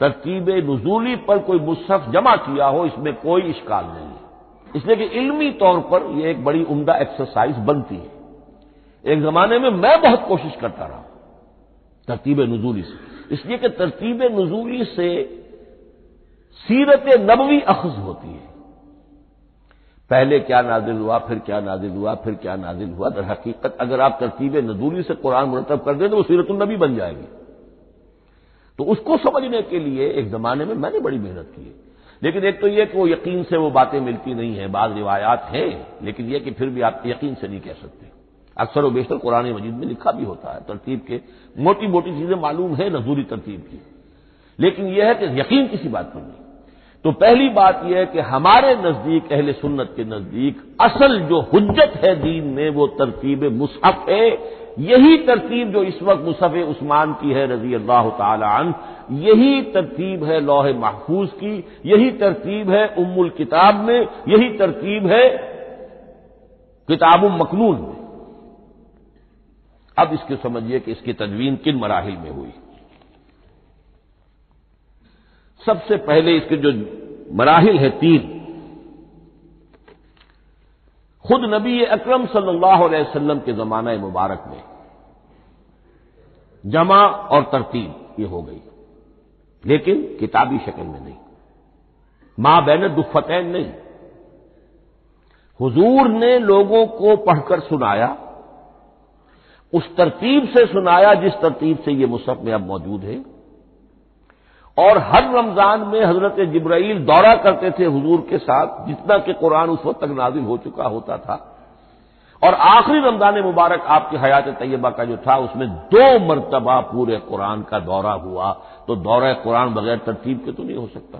तरतीब नजूली पर कोई मुसफ जमा किया हो, इसमें कोई इश्काल नहीं है। इसलिए कि इल्मी तौर पर यह एक बड़ी उमदा एक्सरसाइज बनती है। एक जमाने में मैं बहुत कोशिश करता रहा तरतीब नजूली से। इसलिए कि तरतीब नजूली से सीरत नबवी अखज होती है। पहले क्या नाजिल हुआ, फिर क्या नाजिल हुआ, फिर क्या नाजिल हुआ दर हकीकत अगर आप तरतीब नजूली से कुरान मुरतब कर दें तो वो सीरतुलनबी बन जाएगी। तो उसको समझने के लिए एक जमाने में मैंने बड़ी मेहनत की है। लेकिन एक तो यह कि वो यकीन से वो बातें मिलती नहीं है, बाद रिवायात हैं, लेकिन यह कि फिर भी आप यकीन से नहीं कह सकते। अक्सर व बेशतर कुरान मजीद में लिखा भी होता है, तरतीब के मोटी मोटी चीज़ें मालूम है नजूरी तरतीब की। लेकिन यह है कि यकीन किसी बात पर नहीं। तो पहली बात यह है कि हमारे नज़दीक, अहल सुन्नत के नज़दीक असल जो हुज्जत है दीन में, वो तरतीब मुसहफ है। यही तरतीब जो इस वक्त मुसफ़ उस्मान की है रज़ी अल्लाह तन यही तरतीब है लौह महफूज की, यही तरतीब है उम्मुल किताब में, यही तरतीब है किताब मकनून में। अब इसके समझिए कि इसकी तदवीन किन मराहल में हुई। सबसे पहले इसके जो मराहल है तीन। खुद नबी अकरम सल्लल्लाहु अलैहि वसल्लम के जमाना मुबारक में जमा और तरतीब ये हो गई। लेकिन किताबी शक्ल में नहीं। माँ बैन दुफतैन नहीं। हुजूर ने लोगों को पढ़कर सुनाया, उस तरतीब से सुनाया जिस तरतीब से ये मुसफ में अब मौजूद है। और हर रमज़ान में हज़रत जब्राइल दौरा करते थे हुजूर के साथ, जितना कि कुरान उस वक्त तक नाजिल हो चुका होता था। और आखिरी रमज़ान मुबारक आपकी हयात तैयबा का जो था, उसमें दो मरतबा पूरे कुरान का दौरा हुआ। तो दौरा कुरान बगैर तरतीब के तो नहीं हो सकता।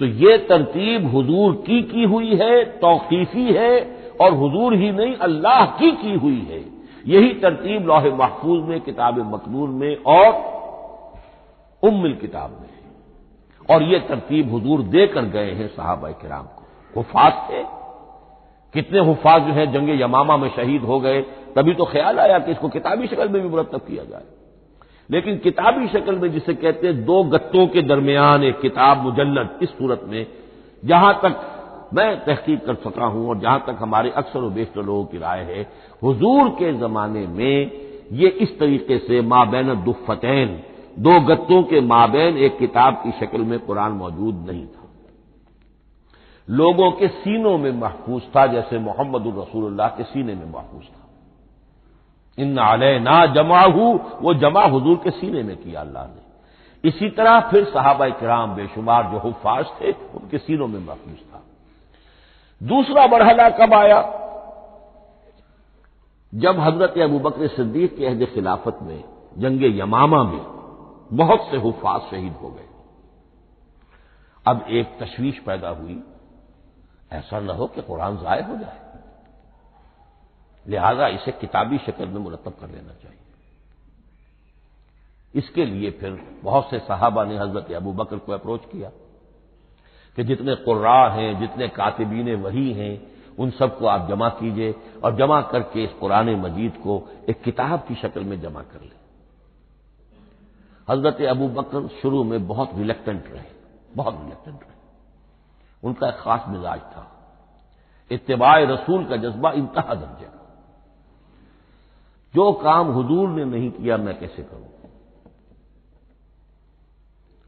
तो ये तरतीब हुजूर की की हुई है? तोकीफी है? और हुजूर ही नहीं, अल्लाह की की हुई है? यही तरतीब लौह महफूज में, किताब मकनून में और उम्मिल किताब में और ये तरतीब हुजूर देकर गए हैं साहब किराम को। हुफाज थे। कितने हुफाज जो है, जंग यमामा में शहीद हो गए। तभी तो ख्याल आया कि इसको किताबी शक्ल में भी मुरतब किया जाए। लेकिन किताबी शक्ल में जिसे कहते हैं, दो गत्तों के दरमियान एक किताब मुजल्लद इस सूरत में, जहाँ तक मैं तहकीक कर सका हूँ और जहाँ तक हमारे अक्सर व बेशतर लोगों की राय है, हुजूर के जमाने में ये इस तरीके से माबैन दुफतैन दो गत्तों के माबेन एक किताब की शक्ल में कुरान मौजूद नहीं था। लोगों के सीनों में महफूज था, जैसे मोहम्मद रसूलुल्लाह के सीने में महफूज था। इन आलय ना जमा हु वो जमा हुजूर के सीने में किया अल्लाह ने। इसी तरह फिर साहबा कराम बेशुमार जो हुफाज थे, उनके सीनों में महफूज था। दूसरा बढ़ला कब आया? जब हज़रत अबू बकर सिद्दीक के अहद खिलाफत में, जंग यमामा में बहुत से हुफाज शहीद हो गए। अब एक तशवीश पैदा हुई। ऐसा न हो कि कुरान जाय हो जाए। लिहाजा इसे किताबी शक्ल में मुरतब कर लेना चाहिए। इसके लिए फिर बहुत से साहबा ने हज़रत अबू बकर को अप्रोच किया कि जितने कुर्रा हैं, जितने कातिबीन वही हैं, उन सबको आप जमा कीजिए और जमा करके इस कुरान मजीद को एक किताब की शक्ल में जमा कर लें। हज़रत अबू बकर शुरू में बहुत रिलेक्टेंट रहे, बहुत रिलेक्टेंट रहे। उनका एक खास मिजाज था। इतबाय रसूल का जज्बा इंतहा दर्जे का। जो काम हुजूर ने नहीं किया, मैं कैसे करूँ?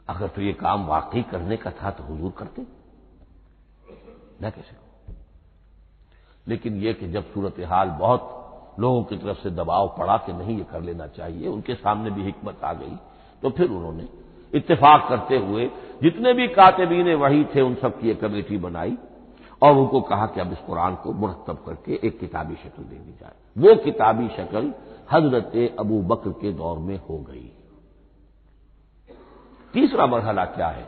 अगर तो ये काम वाकई करने का था तो हुजूर करते। मैं कैसे करूँ? लेकिन यह कि जब सूरत हाल बहुत लोगों की तरफ़ से दबाव पड़ा कि नहीं, ये कर लेना चाहिए, उनके सामने भी हिकमत आ गई। तो फिर उन्होंने इत्तेफाक करते हुए जितने भी कातबीन वही थे, उन सब की एक कमेटी बनाई और उनको कहा कि अब इस कुरान को मुरतब करके एक किताबी शक्ल दे दी जाए। वो किताबी शक्ल हज़रत अबू बकर के दौर में हो गई। तीसरा मरहला क्या है?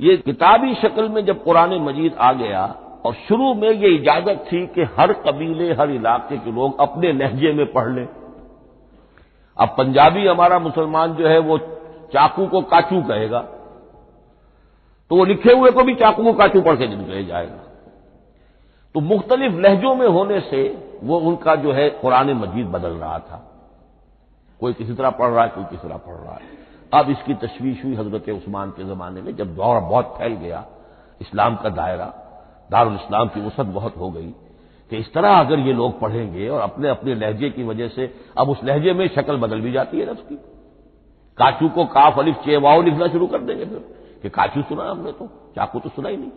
ये किताबी शक्ल में जब कुरान मजीद आ गया और शुरू में ये इजाज़त थी कि हर कबीले, हर इलाके के लोग अपने लहजे में पढ़ लें। अब पंजाबी हमारा मुसलमान जो है वो चाकू को काचू कहेगा। तो वो लिखे हुए को भी चाकू को काचू पढ़ के निकले जाएगा। तो मुख्तलिफ़ लहजों में होने से वो उनका जो है कुरान मजीद बदल रहा था। कोई किसी तरह पढ़ रहा है, कोई किसी तरह पढ़ रहा है। अब इसकी तशवीश हुई हज़रत उस्मान के जमाने में, जब दौर बहुत फैल गया, इस्लाम का दायरा, दारुल इस्लाम की वसत बहुत हो गई। कि इस तरह अगर ये लोग पढ़ेंगे और अपने अपने लहजे की वजह से, अब उस लहजे में शक्ल बदल भी जाती है ना उसकी। काचू को काफ, अलिफ, चेवाओ लिखना शुरू कर देंगे फिर। कि काचू सुना हमने तो चाकू तो सुना ही नहीं।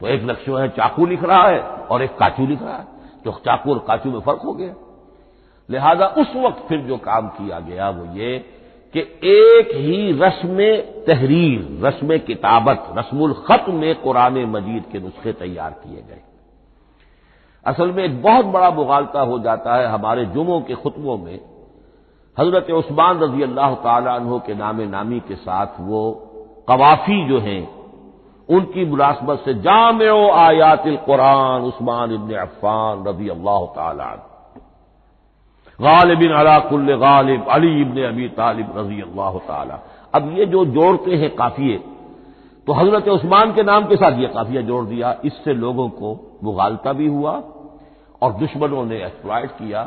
तो एक लक्ष्य है, चाकू लिख रहा है और एक काचू लिख रहा है। तो चाकू और काचू में फ़र्क हो गया। लिहाजा उस वक्त फिर जो काम किया गया वो ये कि एक ही रस्म तहरीर, रस्म किताबत, रस्मुल खत में कुरान मजीद के नुस्खे तैयार किए गए। असल में एक बहुत बड़ा मुगालता हो जाता है हमारे जुमों के खुतबों में। हज़रत उस्मान रज़ी अल्लाह तु के नाम नामी के साथ वो कवाफी जो हैं, उनकी मुलासमत से जाम आयातिल कुरान उस्मान इबन अफ़ान रज़ी अल्लाह तु गालिबिन अला कुल्ल गालिब अली इबन अबी तालिब रज़ी अल्लाह तब ये जो जोड़ते हैं काफिए तो हज़रत उस्मान के नाम के साथ ये काफिया जोड़ दिया। इससे लोगों को मुगालता भी हुआ और दुश्मनों ने एक्सप्लॉयट किया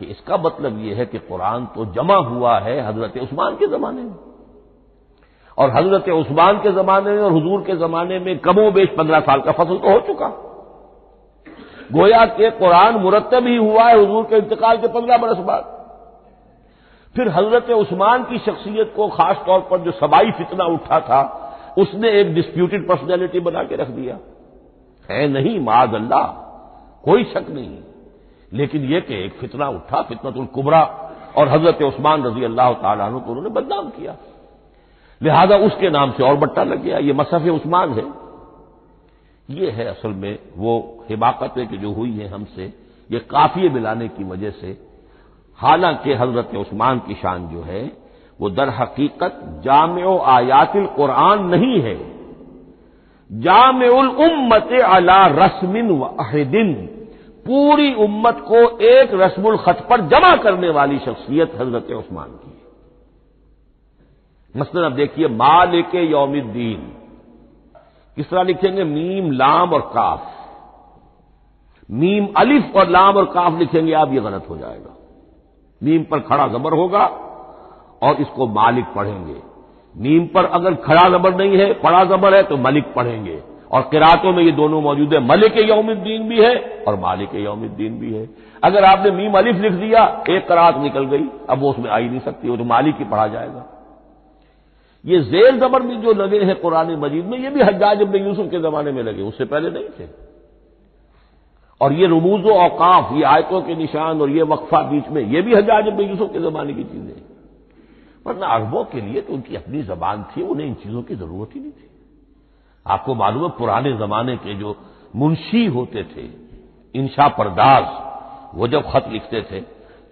कि इसका मतलब यह है कि कुरान तो जमा हुआ है हज़रत उस्मान के जमाने में। और हज़रत उस्मान के जमाने में और हजूर के जमाने में कमो बेश पंद्रह साल का फ़सल तो हो चुका। गोया के कुरान मुरतब ही हुआ है हजूर के इंतकाल के पंद्रह बरस बाद। फिर हज़रत उस्मान की शख्सियत को खास तौर पर जो सबाई फितना उठा था उसने एक डिस्प्यूटेड पर्सनैलिटी बना के रख दिया। है नहीं माज अल्लाह कोई शक नहीं। लेकिन यह कि एक फितना उठा, फितनतुल कुबरा, और हज़रत उस्मान रज़ी अल्लाह तु को उन्होंने बदनाम किया। लिहाजा उसके नाम से और बट्टा लग गया, ये मसफ़ उस्मान है। ये है असल में वो हिमाकतें कि जो हुई है हमसे, ये काफिए मिलाने की वजह से। हालाँकि हज़रत उस्मान की शान जो है वो दर हकीकत जाम आयातिल कुरान नहीं है। जाम उल उम्मत अला रस्मिन वाहिदिन पूरी उम्मत को एक रस्मुल खत पर जमा करने वाली शख्सियत हज़रत उस्मान की मसलन अब देखिए, मालिक यौमुद्दीन। किस तरह लिखेंगे? मीम, लाम और काफ। मीम अलिफ और लाम और काफ लिखेंगे, आप ये गलत हो जाएगा। मीम पर खड़ा जबर होगा और इसको मालिक पढ़ेंगे। नीम पर अगर खड़ा जबर नहीं है, पड़ा जबर है तो मलिक पढ़ेंगे। और किरातों में ये दोनों मौजूद है। मलिक यौमुद्दीन भी है और मालिक यौमुद्दीन भी है। अगर आपने मीम अलिफ लिख दिया, एक करात निकल गई, अब वो उसमें आ ही नहीं सकती, वो तो मालिक ही पढ़ा जाएगा। ये जेर जबर भी जो लगे हैं कुरान मजीद में, ये भी हजाज अब्न यूसुफ के जमाने में लगे, उससे पहले नहीं थे। और ये रमूज औकाफ, ये आयतों के निशान और ये वक्फा बीच में, ये भी हजाज अब्न यूसुफ के जमाने की चीज़ें वरना अरबों के लिए तो उनकी अपनी जबान थी, उन्हें इन चीज़ों की ज़रूरत ही नहीं थी। आपको मालूम है, पुराने जमाने के जो मुंशी होते थे, इंशा परदास, वो जब खत लिखते थे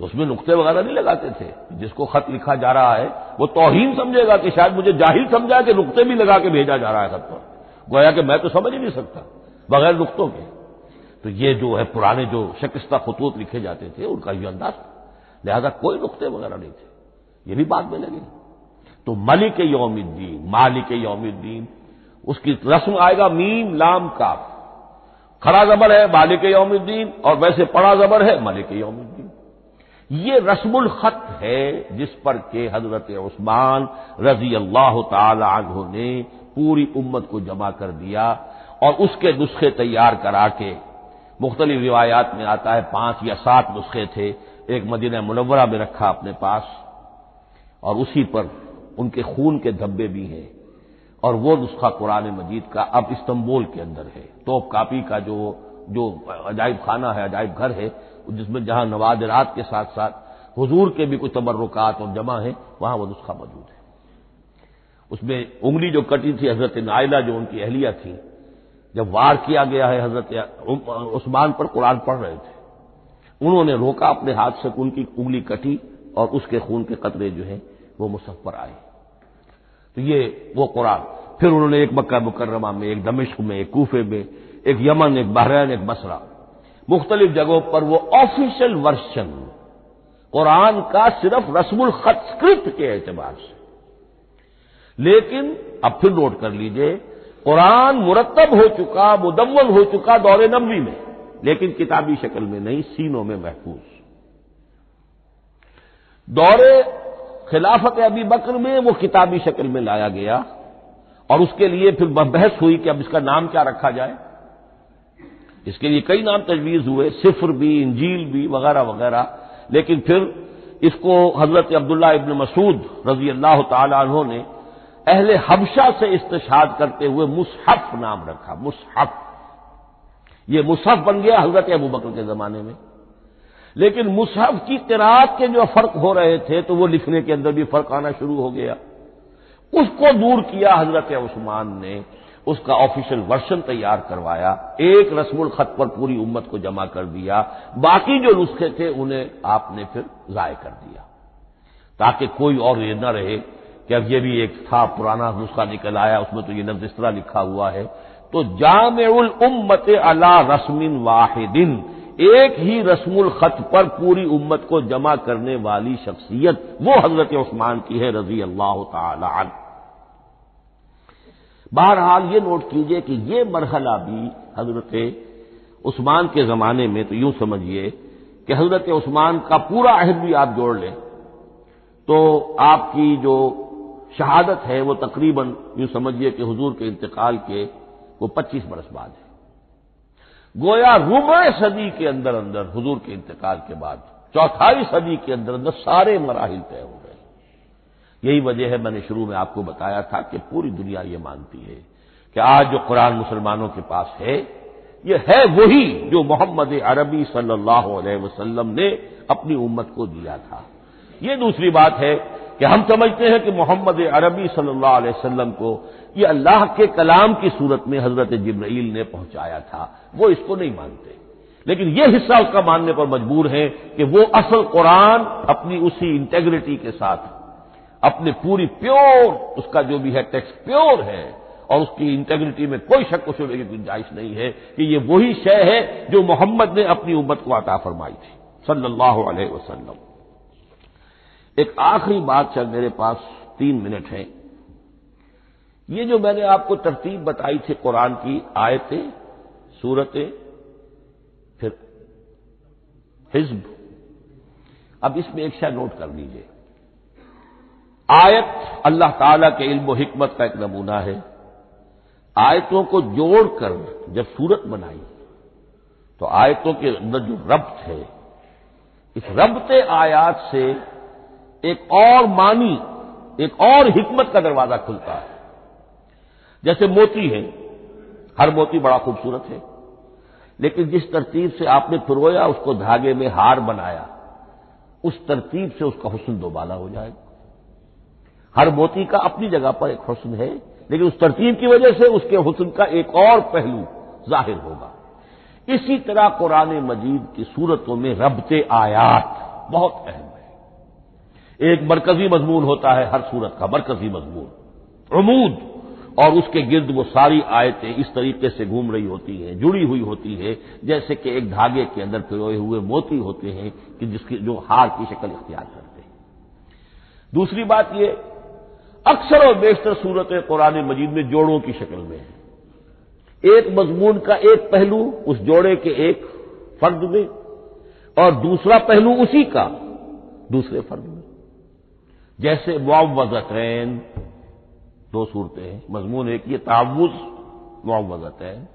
तो उसमें नुकते वगैरह नहीं लगाते थे। जिसको खत लिखा जा रहा है, वो तोहीन समझेगा कि शायद मुझे जाहिल समझा कि नुकते भी लगा के भेजा जा रहा है खत पर। गोया कि मैं तो समझ ही नहीं सकता, बगैर नुकतों के। तो ये जो है, पुराने जो शकिस्ता खतूत लिखे जाते थे, उनका ये अंदाज था। लिहाजा कोई नुकते वगैरह नहीं थे। ये भी बाद में लगे। तो मलिक यौमुद्दीन, मालिक यौमुद्दीन, उसकी रस्म आएगा मीम, लाम, काफ। खड़ा जबर है मालिक यौमुद्दीन और वैसे पड़ा जबर है मलिक यौमुद्दीन। ये रस्मुल खत है जिस पर के हज़रत उस्मान रज़ी अल्लाह तु ने पूरी उम्मत को जमा कर दिया और उसके नुस्खे तैयार करा के, मुख्तलिफ़ रिवायात में आता है, पाँच या सात नुस्खे थे, एक मदीना मुनवरा में रखा अपने पास। और उसी पर उनके खून के धब्बे भी हैं। और वो नुस्खा कुरान मजीद का अब इस्तंबुल के अंदर है। तोप कापी का जो जो अजायब खाना है अजायब घर है, जिसमें जहाँ नवादरात के साथ साथ हुजूर के भी कुछ तबर्रुकात और जमा है, वहाँ वो नुस्खा मौजूद है। उसमें उंगली जो कटी थी हज़रत नायला जो उनकी अहलिया थी, जब वार किया गया है हज़रत उस्मान पर कुरान पढ़ रहे थे। उन्होंने रोका अपने हाथ से उनकी उंगली कटी और उसके खून के कतरे जो है वो मुसफ पर आए। तो ये वो कुरान, फिर उन्होंने एक मक्का मुकर्रमा में, एक दमिश्क में, एक कूफे में, एक यमन, एक बहरैन एक बसरा, मुख्तलिफ़ जगहों पर वो ऑफिशियल वर्शन, कुरान का सिर्फ़ रस्मुल खत के एतबार से। लेकिन, अब फिर नोट कर लीजिए, कुरान मुरतब हो चुका, मुदम्मल हो चुका दौरे नबी में, लेकिन किताबी शक्ल में नहीं, सीनों में महफूज। दौरे खिलाफत अभी बकर में, वो किताबी शक्ल में लाया गया। और उसके लिए फिर बहस हुई कि अब इसका नाम क्या रखा जाए। इसके लिए कई नाम तजवीज हुए, सिफर भी, इंजील भी, वगैरह वगैरह। लेकिन फिर इसको हज़रत अब्दुल्ला इबन मसूद रज़ी अल्लाह तहों ने अहले हबशा से इस्तेशाद करते हुए मुसहफ नाम रखा, मुसहफ। ये मुसहफ बन गया हज़रत अबू बकर के जमाने में। लेकिन मुसहफ की तिरात के जो फ़र्क हो रहे थे तो वो लिखने के अंदर भी फ़र्क आना शुरू हो गया। उसको दूर किया हज़रत उस्मान ने, उसका ऑफिशियल वर्षन तैयार करवाया, एक रस्मुल खत पर पूरी उम्मत को जमा कर दिया, बाकी जो नुस्खे थे उन्हें आपने फिर जाय कर दिया। ताकि कोई और ये न रहे कि अब ये भी एक था, पुराना नुस्खा निकल आया, उसमें तो ये लफ्ज इस तरह लिखा हुआ है तो जामुल उम्मत अला रस्मिन वाहिदिन एक ही रस्मुल खत पर पूरी उम्मत को जमा करने वाली शख्सियत, वो हज़रत उस्मान की है रज़ी अल्लाह तन बहरहाल ये नोट कीजिए कि ये मरहला भी हज़रत उस्मान के जमाने में तो यूँ समझिए कि हज़रत उस्मान का पूरा अहद भी आप जोड़ लें तो आपकी जो शहादत है, वो तकरीबन, यूँ समझिए कि हुजूर के इंतकाल के, वो 25 बरस बाद है। गोया रुबे सदी के अंदर अंदर, हुजूर के इंतकाल के बाद, चौथाई सदी के अंदर अंदर सारे मराहल तय हो गए। यही वजह है मैंने शुरू में आपको बताया था कि पूरी दुनिया ये मानती है कि आज जो कुरान मुसलमानों के पास है, ये है वही जो मोहम्मद अरबी सल्लल्लाहु अलैहि वसल्लम ने अपनी उम्मत को दिया था। ये दूसरी बात है कि हम समझते हैं कि मोहम्मद अरबी सल्लल्लाहु अलैहि वसल्लम को ये अल्लाह के कलाम की सूरत में हज़रत जब्राइल ने पहुँचाया था। वो इसको नहीं मानते। लेकिन ये हिस्सा उसका मानने पर मजबूर है कि वो असल कुरान अपनी उसी इंटेग्रिटी के साथ, अपने पूरी प्योर उसका जो भी है टेक्स्ट प्योर है, और उसकी इंटेग्रिटी में कोई शक शुबे की गुंजाइश नहीं है कि ये वही शय है जो मोहम्मद ने अपनी उम्मत को अता फरमाई थी, सल्लल्लाहु अलैहि वसल्लम। एक आखिरी बात चल, मेरे पास तीन मिनट है। ये जो मैंने आपको तरतीब बताई थी कुरान की, आयतें, सूरतें, फिर हिज्ब। अब इसमें एक शय नोट कर लीजिए। आयत अल्लाह ताला के इल्म हिकमत का एक नमूना है। आयतों को जोड़कर जब सूरत बनाई तो आयतों के अंदर जो रब्त है, इस रबते आयात से एक और मानी, एक और हिकमत का दरवाज़ा खुलता है। जैसे मोती है, हर मोती बड़ा खूबसूरत है, लेकिन जिस तरतीब से आपने पुरोया उसको धागे में हार बनाया, उस तरतीब से उसका हुसन दोबाला हो जाएगा हर मोती का अपनी जगह पर एक हुसन है, लेकिन उस तरतीब की वजह से उसके हुसन का एक और पहलू ज़ाहिर होगा। इसी तरह कुरान मजीद की सूरतों में रबते आयात बहुत अहम एक मरकजी मजमून होता है हर सूरत का, मरकजी मजमून। अमूद और उसके गिर्द वो सारी आयतें इस तरीके से घूम रही होती हैं, जुड़ी हुई होती है, जैसे कि एक धागे के अंदर पिरोए हुए मोती होते हैं, कि जिसकी, जो हार की शक्ल इख्तियार करते हैं। दूसरी बात ये, अक्सर और बेशतर सूरत कुरान मजीद में जोड़ों की शक्ल में है। एक मजमून का एक पहलू, उस जोड़े के एक फर्द में, और दूसरा पहलू उसी का, दूसरे फर्द में। जैसे मुआवजतैन दो सूरतें मजमून एक, ये तावुज मुआवजतैन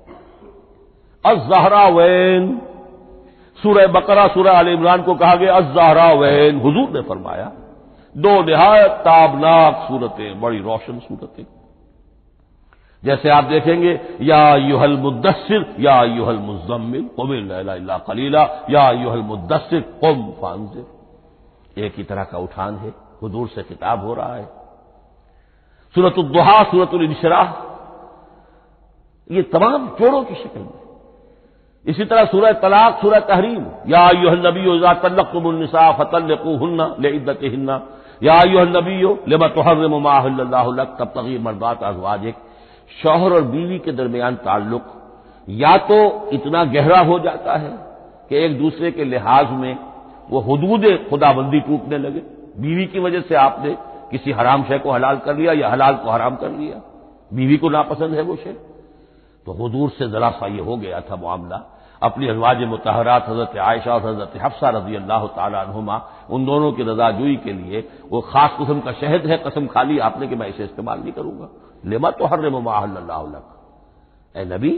अजहरा वैन, सूरह बकरा, सूरह आल इमरान को कहा गया अजहरा वैन, हुजूर ने फरमाया, दो नहायत ताबनाक सूरतें, बड़ी रोशन सूरतें। जैसे आप देखेंगे, या युहल मुदस्सिर या युहल मुजम्मिल कमिल कलीला, या युहल मुदस्सिर कम फानजिर एक ही तरह का उठान है। हजूर से किताब हो रहा है। सूरत उद्दुहा सूरत इंशराह ये तमाम जोड़ों की शक्ल में इसी तरह सूरह तलाक, सूरह तहरीम, या युहल नबी तल्लकुमनिसा फतल्लकू हन्ना ले इद्दत हिन्ना या युहल नबी लेबा तोहर माह तब तगी मरदात अजवाजिक। शौहर और बीवी के दरमियान ताल्लुक या तो इतना गहरा हो जाता है कि एक दूसरे के लिहाज में वो हदूद खुदाबंदी टूटने लगे। बीवी की वजह से आपने किसी हराम शय को हलाल कर लिया या हलाल को हराम कर लिया? बीवी को नापसंद है वो शय? तो हदूर से जरा सा ये हो गया था मामला। अपनी अजवाज मतहरात हज़रत आयशा और हज़रत हफ्सा रज़ी अल्लाह तुमा उन दोनों की रजाजुई के लिए वो खास किस्म का शहद है, कसम खाली आपने कि मैं इसे इस्तेमाल नहीं करूँगा। लेमा तो हर माहल्लाक ए नबी,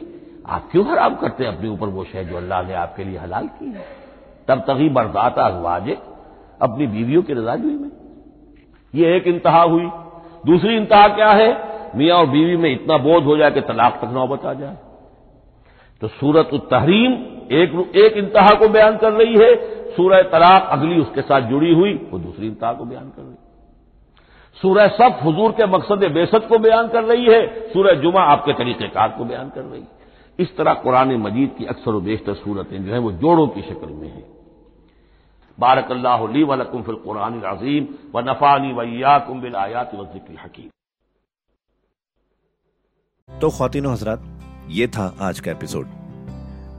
आप क्यों हराम करते हैं अपने ऊपर वो शह जो अल्लाह ने आपके लिए हलाल की है? तब तभी बर्दाता अजवाज अपनी बीवियों की रजाजुई में। ये एक इंतहा हुई। दूसरी इंतहा क्या है? मियाँ और बीवी में इतना बोध हो जाए कि तलाक तक नौबत आ जाए। तो सूरत तहरीम एक एक इंतहा को बयान कर रही है। सूरह तलाक अगली उसके साथ जुड़ी हुई, वो दूसरी इंतहा को बयान कर रही। है सूरह सब हजूर के मकसद बेसत को बयान कर रही है। सूरह जुमा आपके तरीक़ेकार को बयान कर रही। है इस तरह कुरान मजीद की अक्सर व बेशतर सूरतें जो है, वो जोड़ों की शक्ल में है। बारक अल्लाह वलकुम फिल कुरान अजीम व नफानी वैयाकुम बिल आयात तो खातिन हजरात, ये था आज का एपिसोड।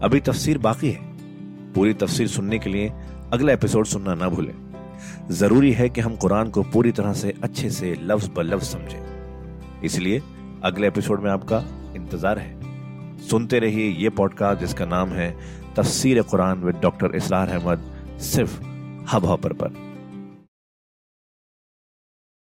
अभी तफसीर बाकी है। पूरी तफसीर सुनने के लिए अगला एपिसोड सुनना ना भूलें। ज़रूरी है कि हम कुरान को पूरी तरह से अच्छे से लफ्ज ब लफ्ज समझें। इसलिए अगले एपिसोड में आपका इंतज़ार है। सुनते रहिए ये पॉडकास्ट जिसका नाम है तफसीर कुरान विद डॉक्टर इसरार अहमद सिर्फ़ हब हॉपर पर।